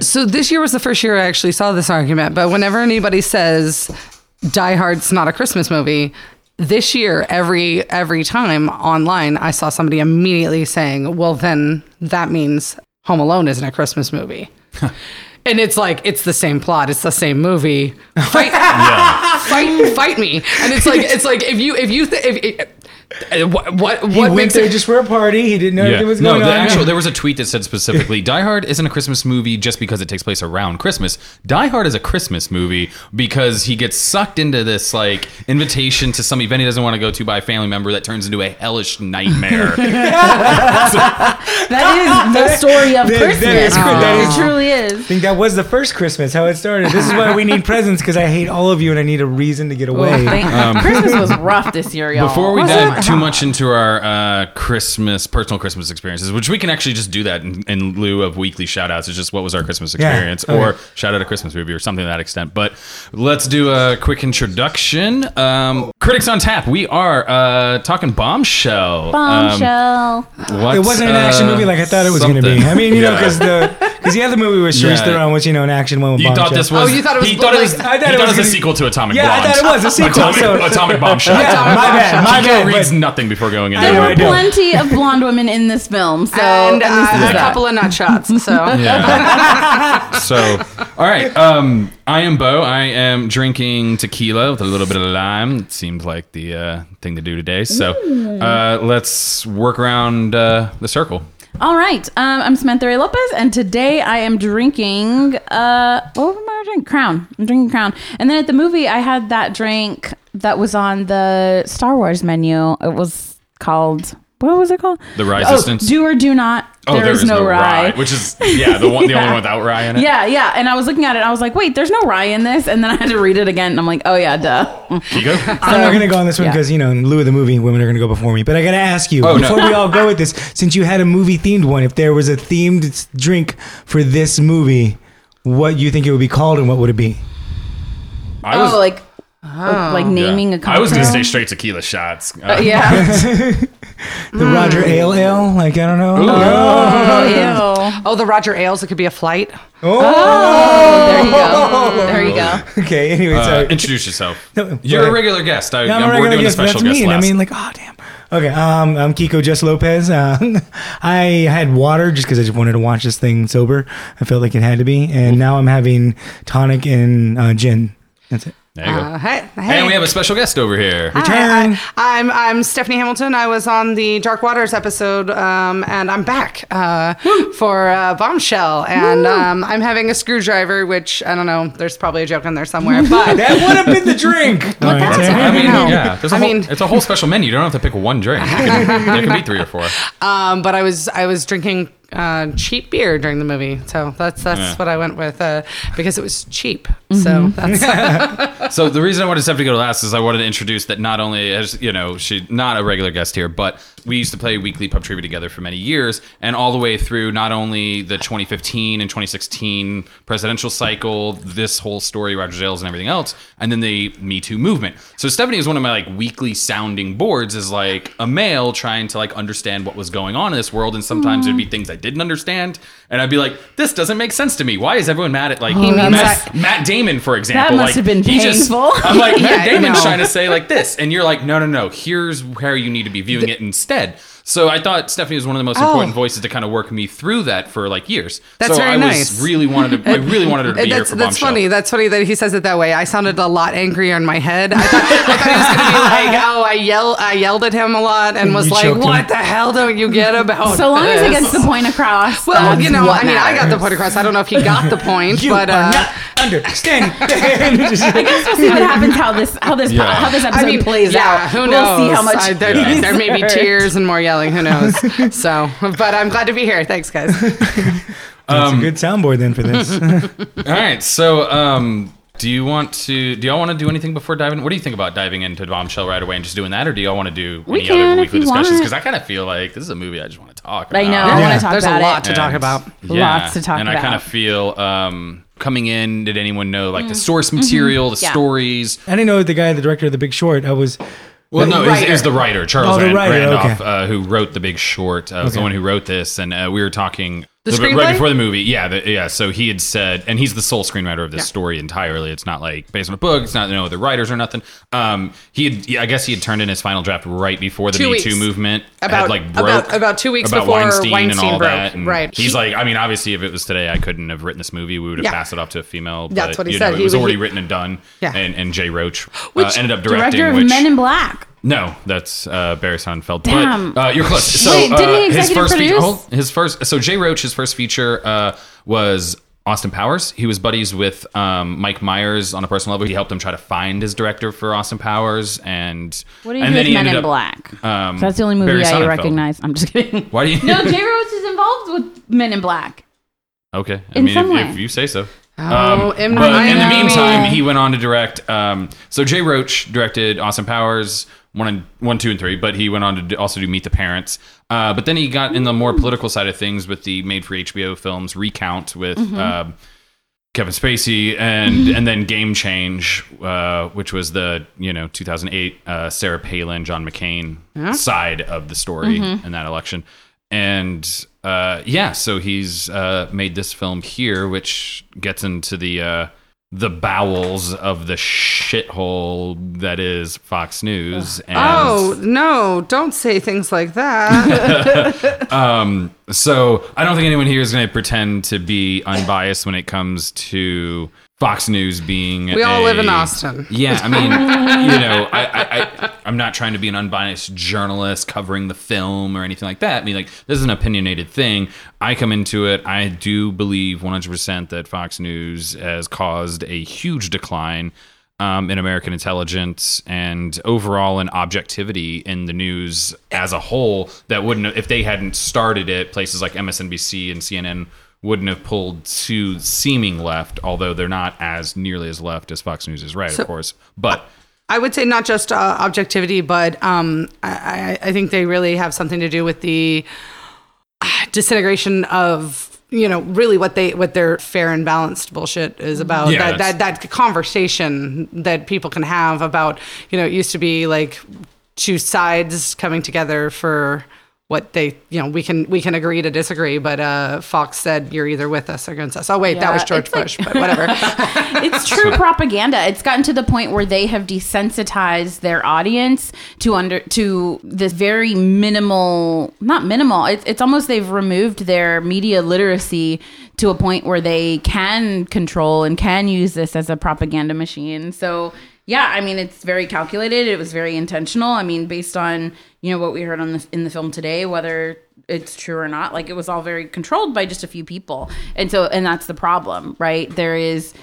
So this year was the first year I actually saw this argument, but whenever anybody says Die Hard's not a Christmas movie, this year every every time online I saw somebody immediately saying, "Well, then that means Home Alone isn't a Christmas movie." and it's like it's the same plot, it's the same movie. Fight, fight, fight me! And it's like it's like if you if you th- if. if uh, what what, He what went makes there it just for a party. He didn't know Yeah. anything was No, going the on. actual there was a tweet that said specifically, Die Hard isn't a Christmas movie just because it takes place around Christmas. Die Hard is a Christmas movie because he gets sucked into this like invitation to some event he doesn't want to go to by a family member that turns into a hellish nightmare. That is the story of That- that Christmas. is- that it is- truly is. I think that was the first Christmas, how it started. This is why we need presents because I hate all of you and I need a reason to get away. Thank- Christmas was rough this year, y'all. Before we Was dive it? Too much into our uh, Christmas, personal Christmas experiences, which we can actually just do that in, in lieu of weekly shout outs. It's just what was our Christmas Yeah, experience okay. or shout out a Christmas movie or something to that extent. But let's do a quick introduction. Um, Critics on Tap, we are uh, talking Bombshell. Um, Bombshell. what's, It wasn't an action uh, movie like I thought it was going to be. I mean, you know, because the because the other movie was Charlize Yeah. Theron, which you know, an action one. With You thought Bombshell. this was. Oh, you thought it was He thought it was. I thought he it thought was it was a sequel to Atomic Yeah, I thought it was a sequel. Atomic, so Atomic Bombshell. yeah, my bad, my Kiko bad. reads but- nothing before going in. There know, were I plenty of blonde women in this film, so and uh, a couple of nut shots. So Yeah. so, all right. Um, I am Bo. I am drinking tequila with a little bit of lime. It seems like the uh, thing to do today. So, uh, let's work around uh, the circle. All right, um, I'm Samantha Ray Lopez, and today I am drinking. Uh, what am I drinking? Crown. I'm drinking Crown. And then at the movie, I had that drink that was on the Star Wars menu. It was called. What was it called? The Rye Oh, Resistance? do or do not. Oh, there is no, rye. which is yeah the one the only one without rye in it. Yeah, yeah. And I was looking at it, and I was like, wait, there's no rye in this. And then I had to read it again, and I'm like, oh yeah, duh. Kiko? I'm not going to go on this one yeah. because, you know, in lieu of the movie, women are going to go before me. But I got to ask you, Oh, no. before we all go with this, since you had a movie themed one, if there was a themed drink for this movie, what do you think it would be called and what would it be? I was oh, like, like naming yeah. a cocktail. I was gonna say straight tequila shots. Uh, yeah. The Roger Ale Ale? Like, I don't know. oh, ew. oh, the Roger Ailes. It could be a flight. Oh, There you go. There you go. okay. Anyway, Uh, introduce yourself. No, You're a regular guest. I, Yeah, I'm I'm, a we're regular doing guest, a special that's guest me. And I mean, like, oh, damn. Okay, um, I'm Kiko Just Lopez. Uh, I had water just because I just wanted to watch this thing sober. I felt like it had to be. And now I'm having tonic and uh, gin. That's it. There you go. Uh, hey, hey. and we have a special guest over here. Hi, Return. I, am I'm Stephanie Hamilton. I was on the Dark Waters episode, um, and I'm back uh, for uh, Bombshell. And um, I'm having a screwdriver, which I don't know. There's probably a joke in there somewhere, but That would have been the drink. All right, that's I mean, know. yeah. There's a I whole, mean- it's a whole special menu. You don't have to pick one drink. You can- there can be three or four. um, but I was I was drinking uh, cheap beer during the movie, so that's that's Yeah. what I went with uh, because it was cheap. So that's So the reason I wanted Stephanie to go last is I wanted to introduce that not only as you know she's not a regular guest here, but we used to play weekly pub trivia together for many years, and all the way through not only the 2015 and 2016 presidential cycle, this whole story, Roger Ailes and everything else, and then the Me Too movement. So Stephanie is one of my like weekly sounding boards, is like a male trying to like understand what was going on in this world, and sometimes there'd be things I didn't understand, and I'd be like, this doesn't make sense to me. Why is everyone mad at like oh, means Matt, that- Matt Damon, for example? That must like, have been he just- painful. I'm like, Yeah, Matt Damon's trying to say like this, and you're like, no, no, no. Here's where you need to be viewing it instead. So I thought Stephanie was one of the most Oh. important voices to kind of work me through that for like years. That's so very I was nice. really wanted to. I really wanted her to be here that's for that's Bombshell. funny. That's funny that he says it that way. I sounded a lot angrier in my head. I thought, I thought he was gonna be like, oh, I yell, I yelled at him a lot and was You like, choked him. what the hell don't you get about? So long as it this?" gets the point across. Well, you know, I mean, I got the point across. I don't know if he got the point, You but are uh, not understanding. Just- I guess we'll see what happens. How this how this Yeah. how this episode I mean, plays yeah, out. Who knows? We'll see how much I, there, he there may be tears and more yelling. Who knows? so, but I'm glad to be here. Thanks, guys. That's a good soundboard then for this. All right. So, um, do you want to? Do y'all want to do anything before diving? What do you think about diving into Bombshell right away and just doing that, or do y'all want to do We any can other weekly discussions? Because I kind of feel like this is a movie I just want to talk. about. I about. know. I want to talk about it. There's a lot it. to talk And- about. Lots to talk about. and I kind of feel um, coming in. Did anyone know like the source material, the Mm. Mm-hmm. Yeah. stories? I didn't know the guy, the director of The Big Short. I was. Well, no, it writer. was the writer Charles Oh, the Rand- writer, Randolph okay. uh, who wrote The Big Short. Uh, was the one who wrote this, and uh, we were talking The But right before the movie, yeah, the, yeah. So he had said, and he's the sole screenwriter of this Yeah. story entirely. It's not like based on a book. It's not you no other writers or nothing. Um, he had, yeah, I guess he had turned in his final draft right before the Two Me Too movement About- like broke about- about two weeks about before Weinstein, and all broke. that. And Right. He's He- like, I mean, obviously, if it was today, I couldn't have written this movie. We would have Yeah. passed it off to a female. But, That's what he you said. Know, it He was was- already he- written and done. Yeah. And, and Jay Roach uh, ended up directing. Director of which, Men in Black. No, that's uh, Barry Sonnenfeld. Damn. But uh, you're close. So Wait, didn't he uh, his executive first feature, produce? hold- his first. So Jay Roach, his first feature uh, was Austin Powers. He was buddies with um, Mike Myers on a personal level. He helped him try to find his director for Austin Powers, and What do you and do then with he Men ended in up- Black? Um, That's the only movie Barry I Sonnenfeld. recognize. I'm just kidding. Why do you? No, Jay Roach is involved with Men in Black. Okay, I In mean, some if, way. if you say so. Oh, Um, M. but in the Shyamalan. meantime, he went on to direct. Um, so Jay Roach directed Austin Powers one and one, two, and three, but he went on to do, also do Meet the Parents. Uh, but then he got in the more political side of things with the made for HBO films Recount with um, Kevin Spacey and and then Game Change, uh, which was the you know 2008 uh, Sarah Palin John McCain side of the story in that election. And uh, yeah, so he's uh, made this film here, which gets into the uh, the bowels of the shithole that is Fox News. And Oh no! Don't say things like that. Um, so I don't think anyone here is going to pretend to be unbiased when it comes to Fox News being. We all live in Austin. Yeah, I mean, you know, I, I, I, I'm not trying to be an unbiased journalist covering the film or anything like that. I mean, like, this is an opinionated thing. I come into it. I do believe 100% that Fox News has caused a huge decline um, in American intelligence and overall in objectivity in the news as a whole. That wouldn't, have, if they hadn't started it, places like MSNBC and CNN wouldn't have pulled to seeming left, although they're not as nearly as left as Fox News is right, of course. But I would say not just uh, objectivity, but um, I, I I think they really have something to do with the uh, disintegration of you know really what they what their fair and balanced bullshit is about. Yeah, that, that that conversation that people can have about you know it used to be like two sides coming together for what they you know we can we can agree to disagree but uh fox said you're either with us or against us oh wait that was george it's like- bush but whatever it's true propaganda. It's gotten to the point where they have desensitized their audience to under to this very minimal, not minimal. It's it's almost they've removed their media literacy to a point where they can control and can use this as a propaganda machine. So yeah, I mean it's very calculated. It was very intentional. I mean, based on you know what we heard on the in the film today, whether it's true or not like it was all very controlled by just a few people and so and that's the problem right there is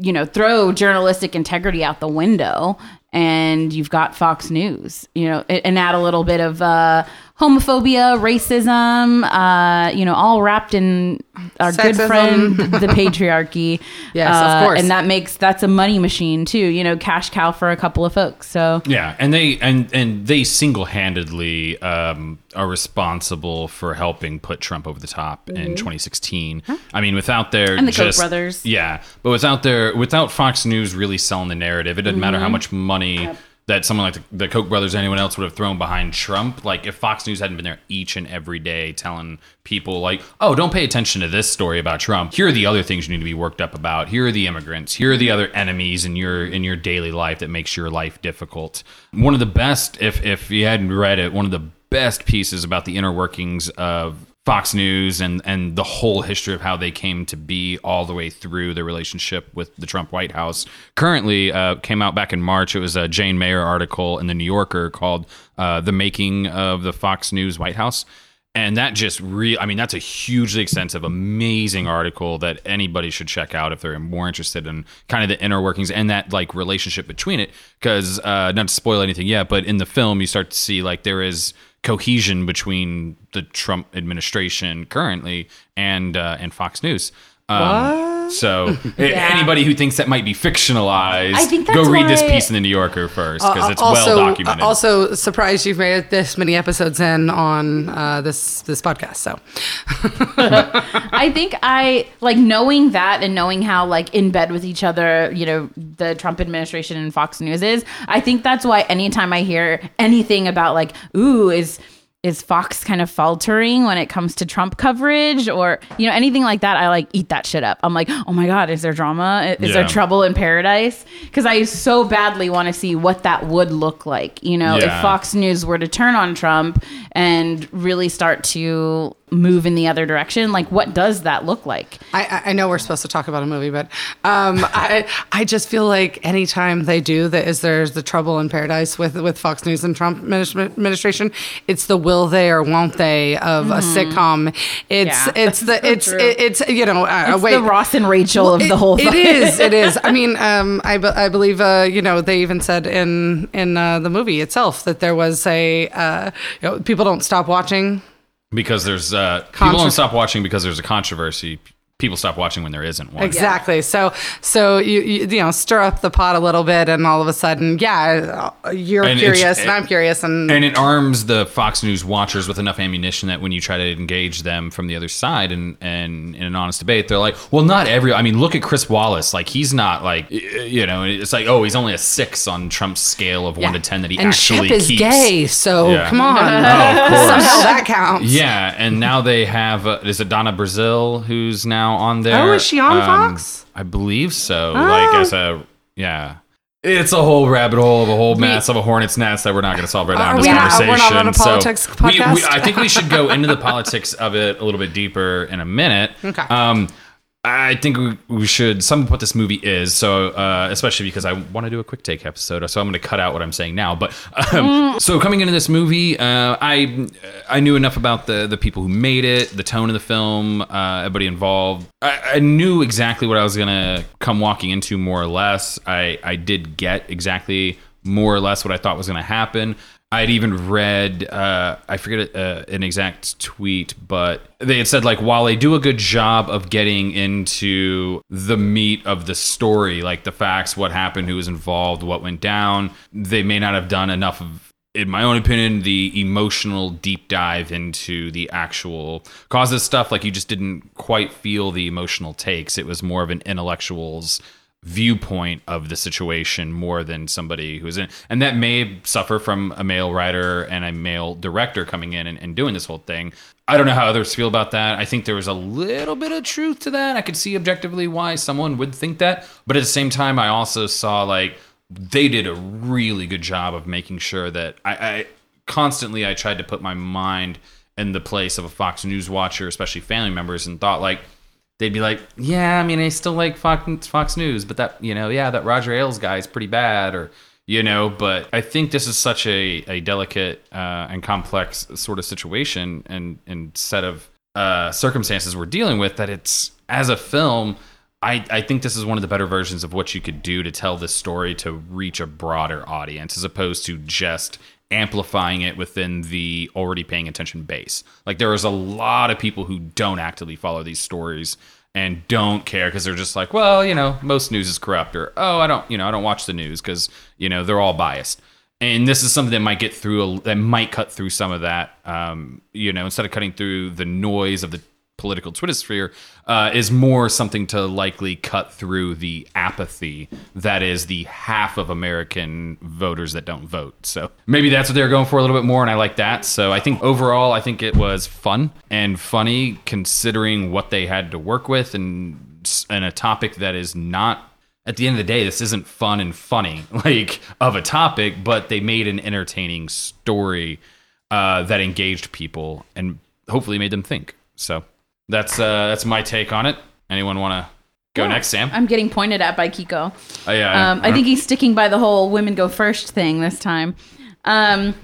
you know throw journalistic integrity out the window and you've got fox news you know and add a little bit of uh homophobia racism uh you know all wrapped in our good friend the patriarchy Yes, of Uh, course. and that makes that's a money machine too you know cash cow for a couple of folks so Yeah, and they and and they single handedly um, are responsible for helping put Trump over the top in 2016. I mean, without their Mm-hmm. And the Koch brothers. yeah, but without their without Fox News really selling the narrative, it doesn't matter Mm-hmm. how much money. That someone like the, the Koch brothers or anyone else would have thrown behind Trump. Like if Fox News hadn't been there each and every day telling people like, oh, don't pay attention to this story about Trump. Here are the other things you need to be worked up about. Here are the immigrants. Here are the other enemies in your in your daily life that makes your life difficult. One of the best, if if you hadn't read it, one of the best pieces about the inner workings of Fox News and and the whole history of how they came to be all the way through their relationship with the Trump White House. Currently, uh, came out back in March. It was a Jane Mayer article in the New Yorker called uh, "The Making of the Fox News White House." And that just re I mean, that's a hugely extensive, amazing article that anybody should check out if they're more interested in kind of the inner workings and that like relationship between it. Because uh, not to spoil anything yet, but in the film, you start to see like there is cohesion between the Trump administration currently and uh, and Fox News. Um, so a- anybody who thinks that might be fictionalized, I think go read this piece in the New Yorker first because it's Uh, also, well documented. Also, surprised you've made it this many episodes in on uh, this this podcast. So, I think I like knowing that and knowing how like in bed with each other, you know, the Trump administration and Fox News is. I think that's why anytime I hear anything about like, ooh, is is Fox kind of faltering when it comes to Trump coverage or you know anything like that I like eat that shit up. I'm like, "Oh my god, is there drama? Is there trouble in paradise?" Cuz I so badly want to see what that would look like, you know, Yeah. if Fox News were to turn on Trump and really start to move in the other direction, like what does that look like? I- I, know we're supposed to talk about a movie, but um, I I just feel like anytime they do that, is there's the trouble in paradise with with Fox News and Trump administration. It's the will they or won't they of a sitcom. It's Mm-hmm. Yeah, it's the so it's it, it's you know uh, It's wait. the Ross and Rachel of It- the whole It thing. is. It is. I mean, um, I, be- I believe, uh, you know, they even said in in uh, the movie itself that there was a, uh, you know, people don't stop watching. Because there's uh, people Contra- don't stop watching because there's a controversy. People stop watching when there isn't one. Exactly. So, so you, you you know stir up the pot a little bit, and all of a sudden, yeah, uh, you're And curious, and I'm curious, and, And it arms the Fox News watchers with enough ammunition that when you try to engage them from the other side and, and in an honest debate, they're like, well, not every. I mean, look at Chris Wallace. Like, he's not like, you know, it's like, oh, he's only a six on Trump's scale of one to 10 that he and actually Shep is keeps. gay, so Yeah. come on, Oh, of course. somehow that counts. Yeah, and now they have uh, is it Donna Brazile who's now on there? Um, Oh, is she on Fox? I believe so. Like Oh. as a yeah. It's a whole rabbit hole of a whole mess of a hornet's nest that we're not going to solve right now in this we not- conversation. we're not on a So politics we- we- podcast? I think we should go into the politics of it a little bit deeper in a minute. Okay. Um, I think we, we should sum up what this movie is. So, uh, especially because I want to do a quick take episode, so I'm going to cut out what I'm saying now. But um, so coming into this movie, uh, I I knew enough about the the people who made it, the tone of the film, uh, everybody involved. I, I knew exactly what I was going to come walking into, more or less. I I did get exactly more or less what I thought was going to happen. I'd even read, uh, I forget uh, an exact tweet, but they had said like while they do a good job of getting into the meat of the story, like the facts, what happened, who was involved, what went down, they may not have done enough of, in my own opinion, the emotional deep dive into the actual causes stuff. Like you just didn't quite feel the emotional takes. It was more of an intellectual's viewpoint of the situation more than somebody who's in and that may suffer from a male writer and a male director coming in and, and doing this whole thing. I don't know how others feel about that. I think there was a little bit of truth to that. I could see objectively why someone would think that. But at the same time i also saw like they did a really good job of making sure that i, I constantly i tried to put my mind in the place of a fox news watcher especially family members and thought like they'd be like, "Yeah, I mean, I still like Fox, Fox News, but that, you know, yeah, that Roger Ailes guy is pretty bad," or you know. But I think this is such a a delicate uh, and complex sort of situation and and set of uh, circumstances we're dealing with that it's as a film. I, I think this is one of the better versions of what you could do to tell this story to reach a broader audience as opposed to just amplifying it within the already paying attention base. Like there is a lot of people who don't actively follow these stories and don't care because they're just like, well, you know, most news is corrupt or oh, I don't, you know, I don't watch the news because you know they're all biased. And this is something that might get through, a, that might cut through some of that. Um, you know, instead of cutting through the noise of the political Twitter sphere, uh, is more something to likely cut through the apathy that is the half of American voters that don't vote. So maybe that's what they're going for a little bit more, and I like that. So I think overall, I think it was fun and funny considering what they had to work with and and a topic that is not at the end of the day, this isn't fun and funny like of a topic, but they made an entertaining story uh, that engaged people and hopefully made them think. So that's uh, that's my take on it. Anyone want to go next, Sam? I'm getting pointed at by Kiko. Oh, yeah, Um, I think he's sticking by the whole women go first thing this time. Um,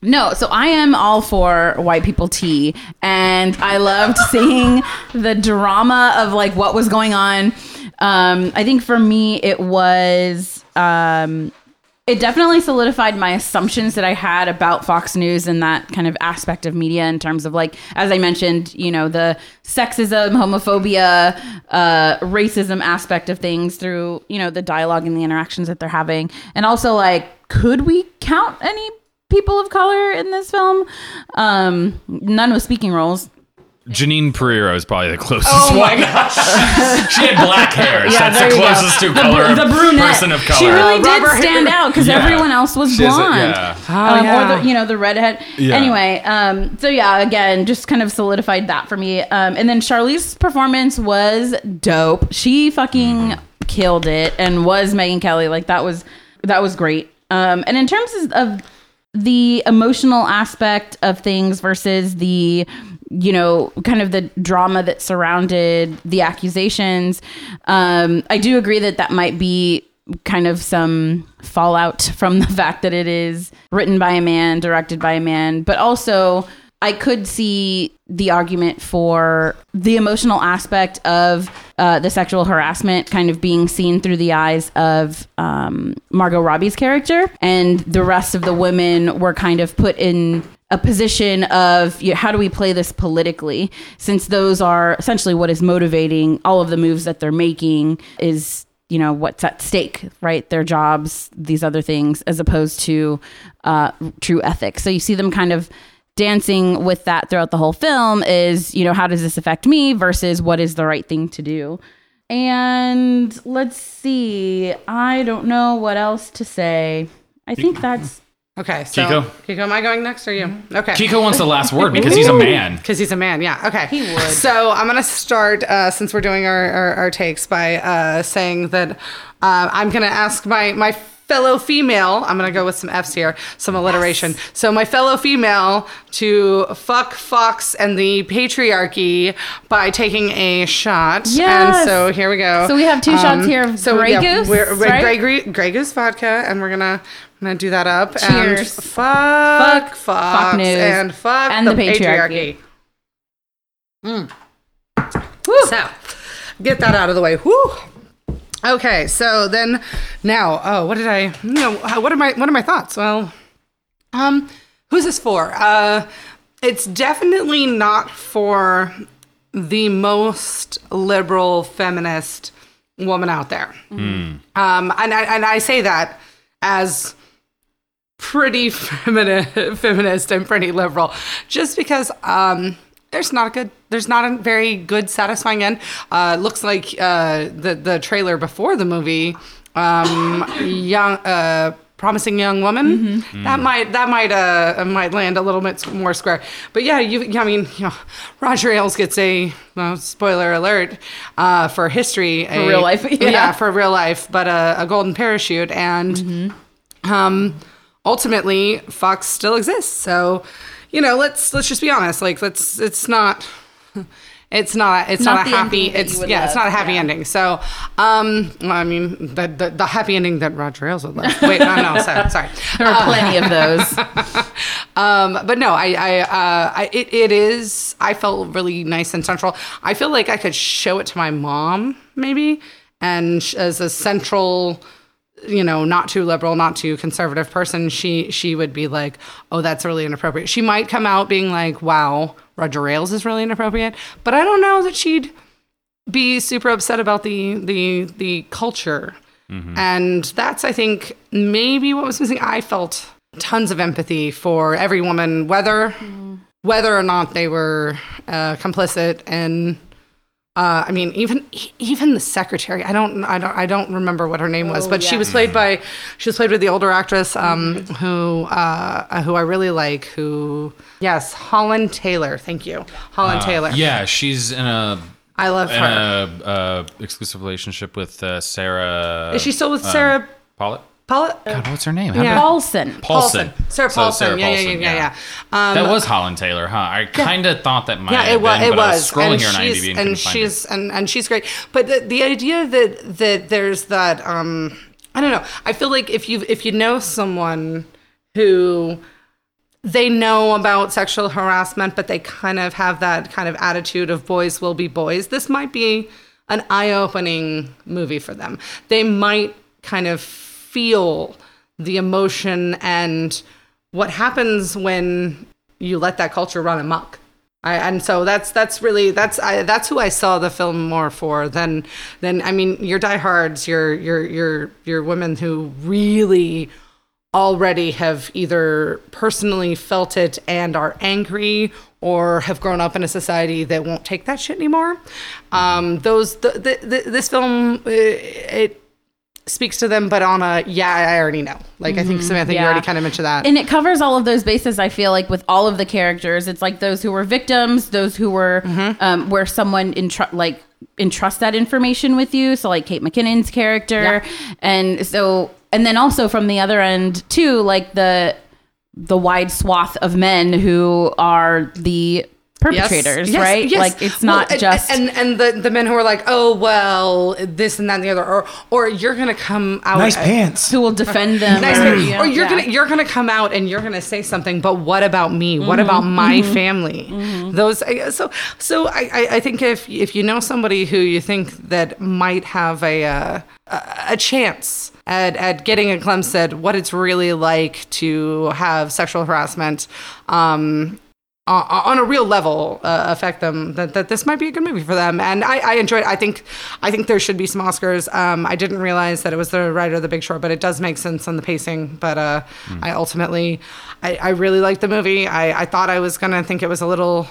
no, so I am all for white people tea, and I loved seeing the drama of like what was going on. Um, I think for me, it was um, it definitely solidified my assumptions that I had about Fox News and that kind of aspect of media in terms of like, as I mentioned, you know, the sexism, homophobia, uh, racism aspect of things through, you know, the dialogue and the interactions that they're having. And also like, could we count any people of color in this film? Um, none with speaking roles. Jeanine Pirro is probably the closest Oh my one. she had black hair. so Yeah, that's there the you go. closest to The, color. br- the brunette. person of color. She really Uh, did Robert- stand out because Yeah. everyone else was She has a- blonde. yeah. Oh, um, yeah. or the you know the redhead. Yeah. Anyway, um, so yeah, again, just kind of solidified that for me. Um, and then Charlize's performance was dope. She fucking killed it and was Megyn Kelly. Like that was that was great. Um, and in terms of the emotional aspect of things versus the you know kind of the drama that surrounded the accusations. Um i do agree that that might be kind of some fallout from the fact that it is written by a man directed by a man but also i could see the argument for the emotional aspect of uh, the sexual harassment kind of being seen through the eyes of um, Margot Robbie's character, and the rest of the women were kind of put in a position of you know, how do we play this politically, since those are essentially what is motivating all of the moves that they're making is you know what's at stake right? Their jobs these other things as opposed to uh, true ethics. So you see them kind of dancing with that throughout the whole film is you know how does this affect me versus what is the right thing to do? And let's see. I don't know what else to say. I think that's Okay, so Kiko? Kiko, am I going next or you? Okay. Kiko wants the last word because he's a man. Because he's a man, yeah. Okay. He would. So I'm going to start, uh, since we're doing our, our, our takes, by uh, saying that uh, I'm going to ask my, my fellow female, I'm going to go with some F's here, some alliteration. So my fellow female to fuck Fox and the patriarchy by taking a shot. Yes. And so here we go. Um, So we have two shots here of Grey Goose, We're, we're right? Grey, Grey, Grey Goose vodka, and we're going to. I'm gonna do that up. Cheers. And fuck, fuck, Fox News and fuck and the, the patriarchy. patriarchy. Mm. So, get that out of the way. Whew. Okay, so then now, oh, what did I? No, what are my what are my thoughts? Well, um, who's this for? Uh, it's definitely not for the most liberal feminist woman out there. Um, and I, and I say that as pretty feminine, feminist and pretty liberal, just because um, there's not a good, there's not a very good, satisfying end. Uh, looks like uh, the the trailer before the movie, um, young. Uh, promising young woman that might that might uh might land a little bit more square but yeah you i mean you know roger ailes gets a well, spoiler alert uh for history for real life, yeah. for real life but a, a golden parachute and um ultimately fox still exists so you know let's let's just be honest like let's it's not it's not it's Not not, a happy ending it's yeah it's not a happy yeah. ending so um i mean the, the the happy ending that roger ailes would love wait no no sorry sorry there are plenty of those um, but no, I, I, uh, I it, it is. I felt really nice and central. I feel like I could show it to my mom, maybe, and sh- as a central, you know, not too liberal, not too conservative person, she she would be like, "Oh, that's really inappropriate." She might come out being like, "Wow, Roger Ailes is really inappropriate," but I don't know that she'd be super upset about the the the culture. And that's I think maybe what was missing. I felt tons of empathy for every woman, whether whether or not they were uh, complicit and uh, I mean, even even the secretary. I don't, I don't, I don't remember what her name was, but she was played by, she was played with the older actress um, who uh, who I really like. Who, yes, Holland Taylor. Thank you, Holland Taylor. Yeah, she's in a I love in her. a uh, exclusive relationship with uh, Sarah. Is she still with um, Sarah Pollitt? Pollitt? God, what's her name? Yeah. paulson Paulson. Sarah So Paulson. Sarah yeah, yeah, Paulson, yeah, yeah, yeah. Um, that was Holland Taylor, huh? I kind of thought that might yeah, have it was. been, It but I was. was scrolling and here on she's IMDb and, and couldn't find she's and, and she's great. But the, the idea that that there's that um I don't know. I feel like if you if you know someone who they know about sexual harassment, but they kind of have that kind of attitude of boys will be boys. This might be an eye-opening movie for them. They might kind of feel the emotion and what happens when you let that culture run amok. I, and so that's that's really that's I, that's who I saw the film more for than than I mean your diehards, your your your your women who really already have either personally felt it and are angry or have grown up in a society that won't take that shit anymore. Um, those the, the, the, this film uh, it speaks to them, but on a yeah, I already know. Like I think Samantha, you already kind of mentioned that. and it covers all of those bases i feel like with all of the characters it's like those who were victims those who were Mm-hmm. um, where someone like entrusts that information with you so like kate mckinnon's character and so and then also from the other end too like the the wide swath of men who are the perpetrators Yes, right yes. like it's Well, not and, just and and the the men who are like, oh well, this and that and the other, or or you're gonna come out Nice pants. who will defend them Nice or, man. you know, or you're yeah. gonna you're gonna come out and you're gonna say something, but what about me? What Mm-hmm. about my family? Those so so I, I I think if if you know somebody who you think that might have a uh, a a chance at at getting a glimpse at what it's really like to have sexual harassment. Um, on- on a real level uh, affect them that, that this might be a good movie for them. And I, I enjoyed I think I think there should be some Oscars. Um, I didn't realize that it was the writer of The Big Short but it does make sense on the pacing. But uh, I ultimately I, I really liked the movie. I, I thought I was gonna think it was a little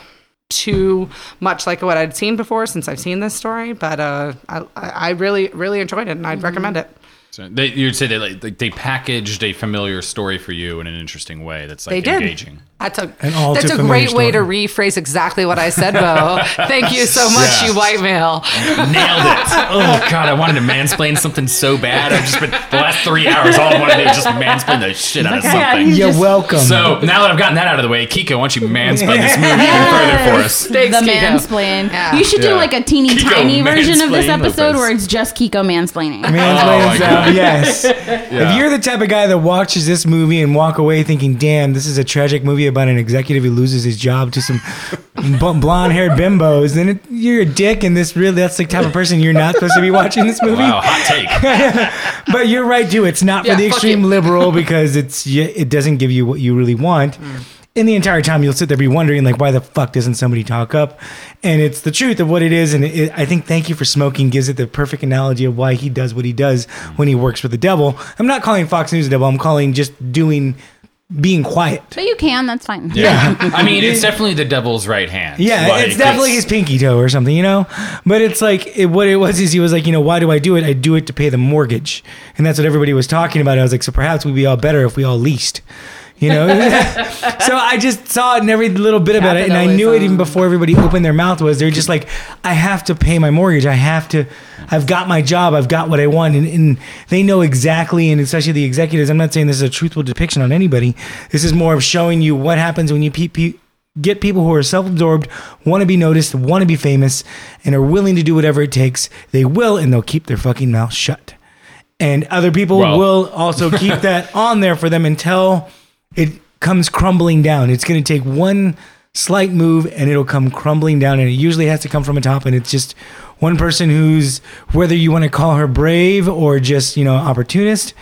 too much like what I'd seen before since I've seen this story. But uh, I, I really really enjoyed it and I'd recommend it So they, you'd say they like they- they packaged a familiar story for you in an interesting way that's like They did. engaging. That's a An all that's a familiar great way to rephrase exactly what I said, Bo. Thank you so much, Yeah. you white male. Nailed it. Oh god, I wanted to mansplain something so bad. I've just been the last three hours. All I wanted to do is just mansplain the shit out of something. you You're just- welcome. So now that I've gotten that out of the way, Kiko, why don't you mansplain this movie even further for us? Thanks, the Kiko. mansplain. Yeah. You should do Yeah. like a teeny Kiko tiny version of this episode Lopez. where it's just Kiko mansplaining. Mansplaining Oh my stuff, God. yes. If you're the type of guy that watches this movie and walk away thinking, "Damn, this is a tragic movie about an executive who loses his job to some b- blonde-haired bimbos," then it, you're a dick, and this really—that's the type of person you're not supposed to be watching this movie. Wow, hot take. But you're right too. It's not Yeah, for the extreme you. liberal because it's it doesn't give you what you really want. Mm. And the entire time you'll sit there be wondering like, why the fuck doesn't somebody talk up? And it's the truth of what it is. And it, I think "Thank You for Smoking" gives it the perfect analogy of why he does what he does when he works with the devil. I'm not calling Fox News the devil. I'm calling just doing being quiet. But you can, that's fine. Yeah. I mean, it's definitely the devil's right hand. Yeah, Like, it's definitely his pinky toe or something, you know. But it's like it, what it was is he was like, you know, why do I do it? I do it to pay the mortgage, and that's what everybody was talking about. I was like, so perhaps we'd be all better if we all leased, you know. so I just saw it in every little bit about it, and I knew it even um, before everybody opened their mouth. Was they're just like, I have to pay my mortgage. I have to. I've got my job. I've got what I want, and, and they know exactly. And especially the executives. I'm not saying this is a truthful depiction on anybody. This is more of showing you what happens when you pe- pe- get people who are self-absorbed, want to be noticed, want to be famous, and are willing to do whatever it takes. They will, and they'll keep their fucking mouth shut. And other people Well- will also keep that on there for them until it comes crumbling down. It's going to take one slight move, and it'll come crumbling down. And it usually has to come from a top, and it's just one person who's whether you want to call her brave or just you know opportunist.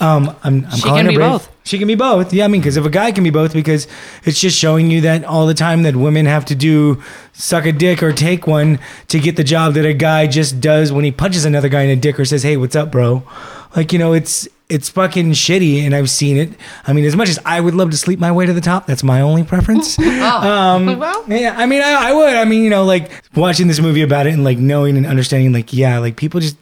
Um, I'm, I'm She calling can her be brave. both. She can be both. Yeah, I mean, because if a guy can be both, because it's just showing you that all the time that women have to do suck a dick or take one to get the job that a guy just does when he punches another guy in a dick or says, "Hey, what's up, bro?" Like you know, it's it's fucking shitty, and I've seen it. I mean, as much as I would love to sleep my way to the top, that's my only preference. um, well, yeah, I mean, I, I would. I mean, you know, like watching this movie about it and like knowing and understanding, like, yeah, like people just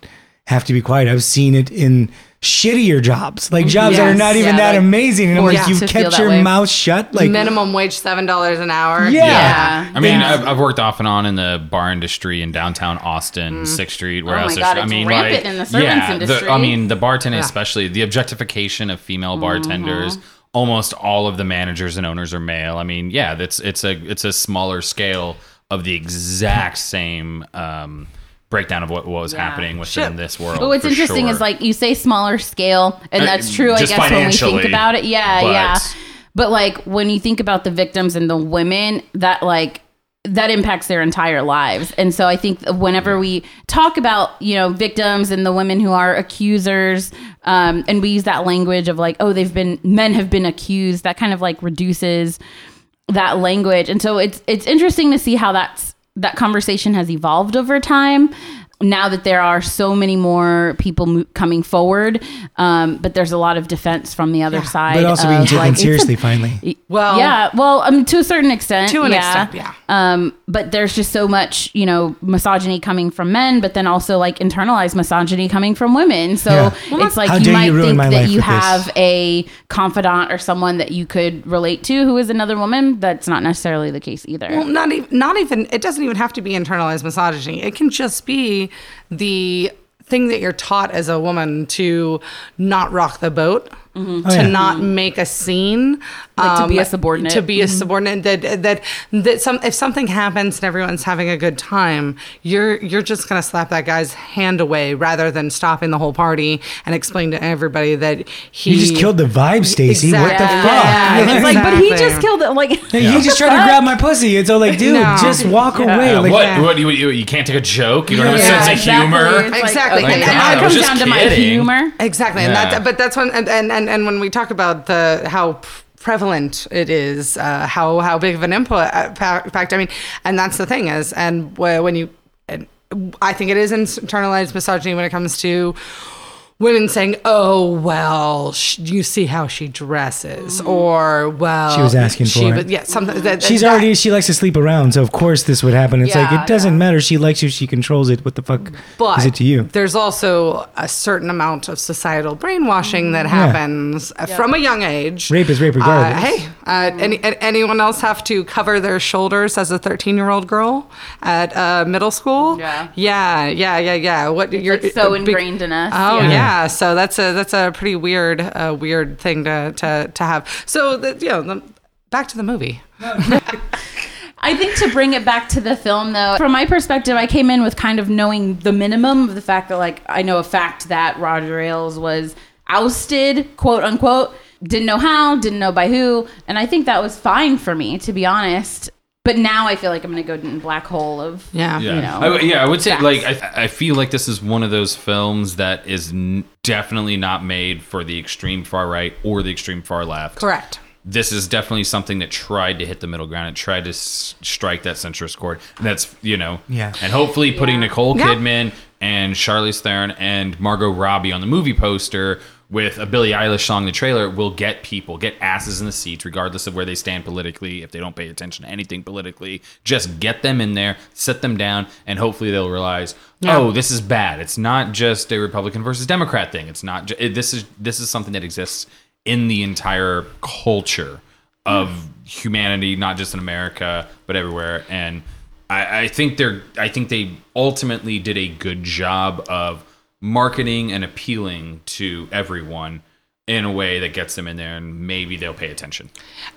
have to be quiet. I've seen it in shittier jobs, like jobs that are not even yeah, that like amazing. And I'm forced like, you've kept your way. mouth shut. Like, minimum wage seven dollars an hour. Yeah. Yeah. I mean, I've, I've worked off and on in the bar industry in downtown Austin, Sixth Street, warehouse. Mm. Oh my God. I it's mean, rampant like, in the servants yeah, industry. The, I mean, the bartending, Yeah. especially the objectification of female Mm-hmm. bartenders. Almost all of the managers and owners are male. I mean, yeah, that's it's a it's a smaller scale of the exact same um, breakdown of what, what was Yeah. happening within Shit. this world. But what's for interesting sure. is like you say smaller scale, and Uh, that's true, I guess, when we think about it. Yeah, but- yeah. But like when you think about the victims and the women, that like that impacts their entire lives. And so I think whenever we talk about, you know, victims and the women who are accusers, um, and we use that language of like, oh, they've been men have been accused, that kind of like reduces that language. And so it's it's interesting to see how that's that conversation has evolved over time. Now that there are so many more people mo- coming forward, um, but there's a lot of defense from the other side. But also being taken like, it's a- seriously finally. Well- yeah, well, um, to a certain extent, To an yeah. extent, yeah. Um, but there's just so much, you know, misogyny coming from men, but then also like internalized misogyny coming from women. So Yeah. it's like you dare you might think that you with this. have a confidant or someone that you could relate to who is another woman. That's not necessarily the case either. Well, not even not even it doesn't even have to be internalized misogyny. It can just be the thing that you're taught as a woman to not rock the boat. To Oh, yeah. not make a scene, um, to be a subordinate. to be a subordinate. That that that some if something happens and everyone's having a good time, you're you're just gonna slap that guy's hand away rather than stopping the whole party and explain to everybody that he You just killed the vibe, Stacy. What the fuck? Yeah, it's like, but he just killed it. Like, Hey, He just tried to grab my pussy. It's all like, dude, No. just walk away. Yeah, Like, what, yeah. what you, you, you can't take a joke. You don't have a Yeah, sense of humor. It's like, Exactly. okay, And- now and it I comes was just down to my humor. Exactly, and Yeah. that, but that's when, and, and and and when we talk about the how prevalent it is, uh, how how big of an uh, impact. I mean, and that's the thing is, and when you, and I think it is internalized misogyny when it comes to women saying, "Oh well, sh- you see how she dresses," or "Well, She was asking she for was- it. Yeah, something. That, She's that- already, she likes to sleep around, so of course this would happen. It's like, it doesn't yeah. matter. She likes you, she controls it. What the fuck But is it to you? there's also a certain amount of societal brainwashing that happens uh from a young age. Rape is rape regardless. Uh, hey, uh, any, anyone else have to cover their shoulders as a 13 year old girl at uh, middle school? Yeah. yeah, yeah, yeah, yeah. What you're like so big- ingrained in us. Oh Yeah. Yeah. so that's a that's a pretty weird uh, weird thing to to to have. So the, you know, the, back to the movie. I think to bring it back to the film, though, from my perspective, I came in with kind of knowing the minimum of the fact that, like, I know a fact that Roger Ailes was ousted, quote unquote. Didn't know how, didn't know by who, and I think that was fine for me, to be honest. But now I feel like I'm going to go in black hole of Yeah. Yeah, you know, I w- yeah. I would say facts. like I, I feel like this is one of those films that is n- definitely not made for the extreme far right or the extreme far left. Correct. This is definitely something that tried to hit the middle ground. It tried to s- strike that centrist chord. And that's you know, Yeah. And hopefully putting Nicole Yeah. Kidman and Charlize Theron and Margot Robbie on the movie poster with a Billie Eilish song the trailer will get people, get asses in the seats, regardless of where they stand politically. If they don't pay attention to anything politically, just get them in there, sit them down, and hopefully they'll realize, oh, this is bad. It's not just a Republican versus Democrat thing. It's not. Ju- this is this is something that exists in the entire culture of humanity, not just in America, but everywhere. And I, I think they're I think they ultimately did a good job of marketing and appealing to everyone in a way that gets them in there and maybe they'll pay attention.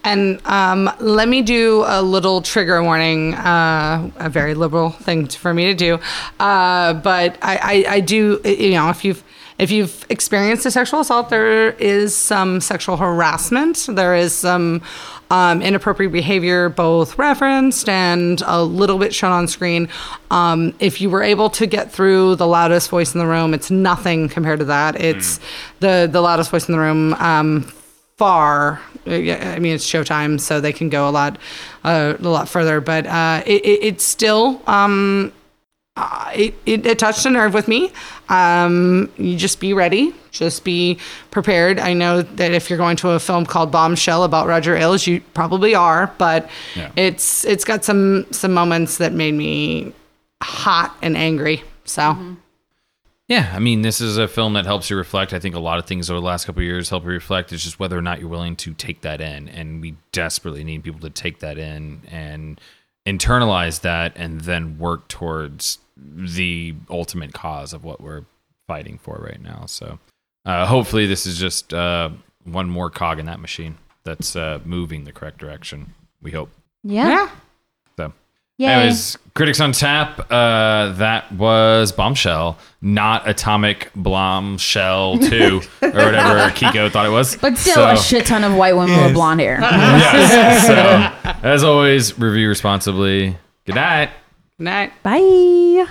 And um, let me do a little trigger warning, uh, a very liberal thing for me to do. Uh, but I, I, I do, you know, if you've if you've experienced a sexual assault, there is some sexual harassment. There is some um, inappropriate behavior, both referenced and a little bit shown on screen. Um, if you were able to get through the loudest voice in the room, it's nothing compared to that. It's the the loudest voice in the room. Um, far. Uh, I mean, it's Showtime, so they can go a lot, uh, a lot further. But uh, it, it, it's still, um, uh, it, it, it touched a nerve with me. Um, you just be ready, just be prepared. I know that if you're going to a film called Bombshell about Roger Ailes, you probably are, but Yeah. it's it's got some some moments that made me hot and angry. So. Yeah, I mean, this is a film that helps you reflect. I think a lot of things over the last couple of years help you reflect. It's just whether or not you're willing to take that in, and we desperately need people to take that in and internalize that, and then work towards the ultimate cause of what we're fighting for right now. So, uh, hopefully, this is just uh, one more cog in that machine that's uh, moving the correct direction. We hope. yeah, Yeah. So. Yay. Anyways, critics on tap. Uh, that was Bombshell, not Atomic Bombshell Two or whatever Kiko thought it was. but still So- a shit ton of white women Yes. with blonde hair. Yes. So, as always, review responsibly. Good night. Night. Bye.